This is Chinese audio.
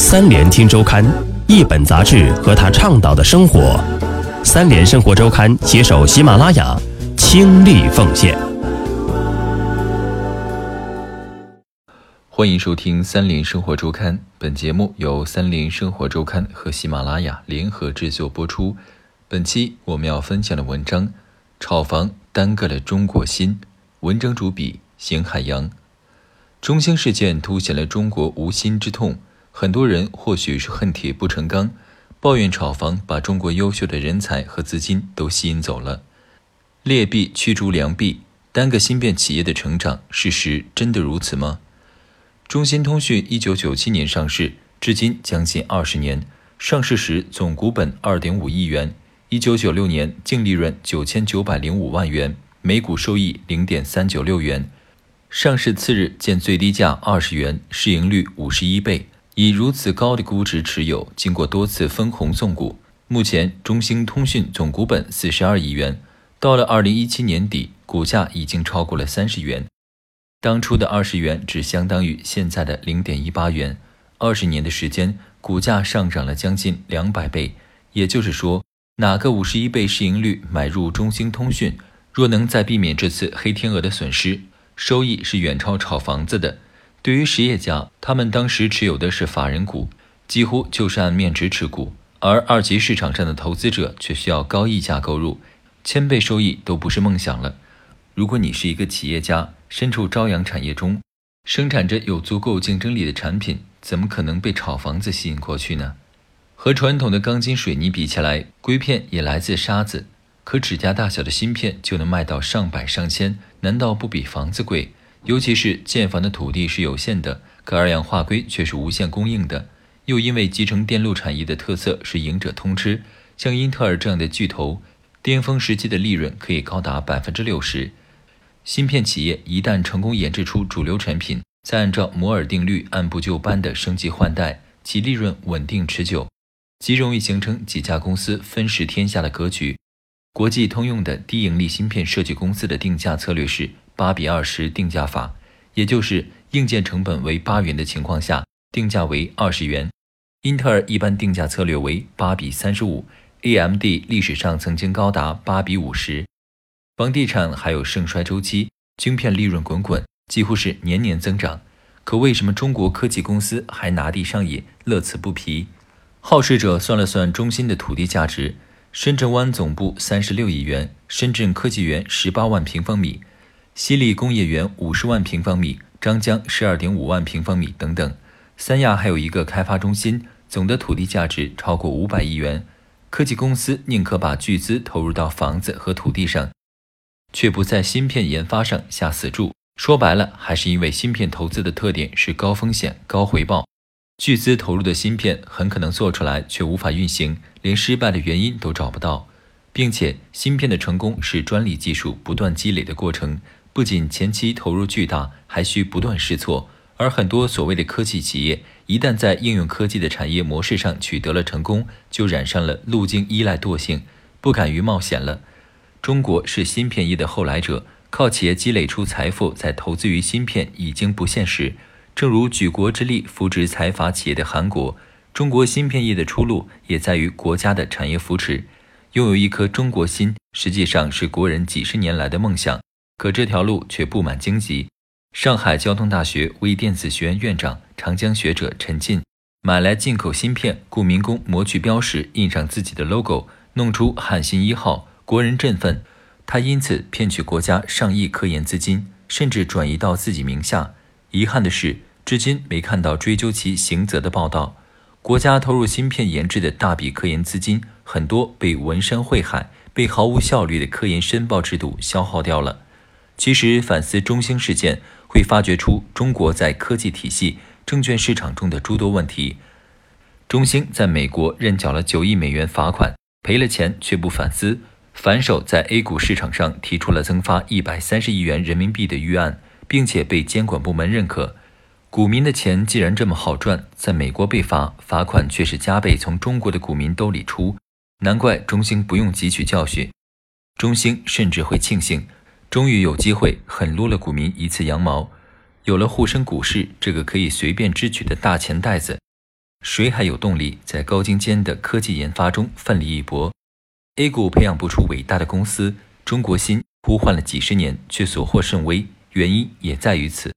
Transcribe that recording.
三联听周刊，一本杂志和他倡导的生活。三联生活周刊携手喜马拉雅，倾力奉献。欢迎收听三联生活周刊，本节目由三联生活周刊和喜马拉雅联合制作播出。本期我们要分享的文章：炒房耽搁了中国心。文章主笔：邢海洋。中兴事件凸显了中国无心之痛。很多人或许是恨铁不成钢，抱怨炒房把中国优秀的人才和资金都吸引走了。劣币驱逐良币，单个芯片企业的成长，事实真的如此吗？中兴通讯一九九七年上市，至今将近二十年。上市时总股本二点五亿元，一九九六年净利润九千九百零五万元，每股收益零点三九六元。上市次日见最低价二十元，市盈率五十一倍。以如此高的估值持有，经过多次分红送股，目前中兴通讯总股本四十二亿元，到了二零一七年底，股价已经超过了三十元。当初的二十元只相当于现在的零点一八元，二十年的时间，股价上涨了将近两百倍。也就是说，哪个五十一倍市盈率买入中兴通讯，若能再避免这次黑天鹅的损失，收益是远超炒房子的。对于实业家，他们当时持有的是法人股，几乎就是按面值持股；而二级市场上的投资者却需要高溢价购入，千倍收益都不是梦想了。如果你是一个企业家，身处朝阳产业中，生产着有足够竞争力的产品，怎么可能被炒房子吸引过去呢？和传统的钢筋水泥比起来，硅片也来自沙子，可指甲大小的芯片就能卖到上百上千，难道不比房子贵？尤其是建房的土地是有限的，可二氧化硅却是无限供应的。又因为集成电路产业的特色是赢者通吃，像英特尔这样的巨头，巅峰时期的利润可以高达百分之六十。芯片企业一旦成功研制出主流产品，再按照摩尔定律按部就班的升级换代，其利润稳定持久，极容易形成几家公司分食天下的格局。国际通用的低盈利芯片设计公司的定价策略是。八比二十定价法，也就是硬件成本为八元的情况下，定价为二十元。英特尔一般定价策略为八比三十五，AMD 历史上曾经高达八比五十。房地产还有盛衰周期，晶片利润滚滚，几乎是年年增长。可为什么中国科技公司还拿地上瘾，乐此不疲？好事者算了算中心的土地价值：深圳湾总部三十六亿元，深圳科技园十八万平方米。西丽工业园五十万平方米，张江十二点五万平方米等等。三亚还有一个开发中心，总的土地价值超过五百亿元。科技公司宁可把巨资投入到房子和土地上，却不在芯片研发上下死注。说白了，还是因为芯片投资的特点是高风险高回报。巨资投入的芯片很可能做出来却无法运行，连失败的原因都找不到，并且芯片的成功是专利技术不断积累的过程。不仅前期投入巨大，还需不断试错。而很多所谓的科技企业，一旦在应用科技的产业模式上取得了成功，就染上了路径依赖惰性，不敢于冒险了。中国是芯片业的后来者，靠企业积累出财富再投资于芯片已经不现实。正如举国之力扶植财阀企业的韩国，中国芯片业的出路也在于国家的产业扶持。拥有一颗中国心，实际上是国人几十年来的梦想。可这条路却布满荆棘。上海交通大学微电子学院院长、长江学者陈进买来进口芯片，雇民工磨去标识，印上自己的 logo，弄出“汉芯一号”，国人振奋。他因此骗取国家上亿科研资金，甚至转移到自己名下。遗憾的是，至今没看到追究其刑责的报道。国家投入芯片研制的大笔科研资金，很多被文山会海、被毫无效率的科研申报制度消耗掉了。其实反思中兴事件，会发掘出中国在科技体系、证券市场中的诸多问题。中兴在美国认缴了九亿美元罚款，赔了钱却不反思，反手在 A 股市场上提出了增发一百三十亿元人民币的预案，并且被监管部门认可。股民的钱既然这么好赚，在美国被罚，罚款却是加倍从中国的股民兜里出，难怪中兴不用汲取教训，中兴甚至会庆幸。终于有机会狠撸了股民一次羊毛，有了沪深股市这个可以随便支取的大钱袋子，谁还有动力在高精尖的科技研发中奋力一搏？A 股培养不出伟大的公司，中国芯呼唤了几十年却所获甚微，原因也在于此。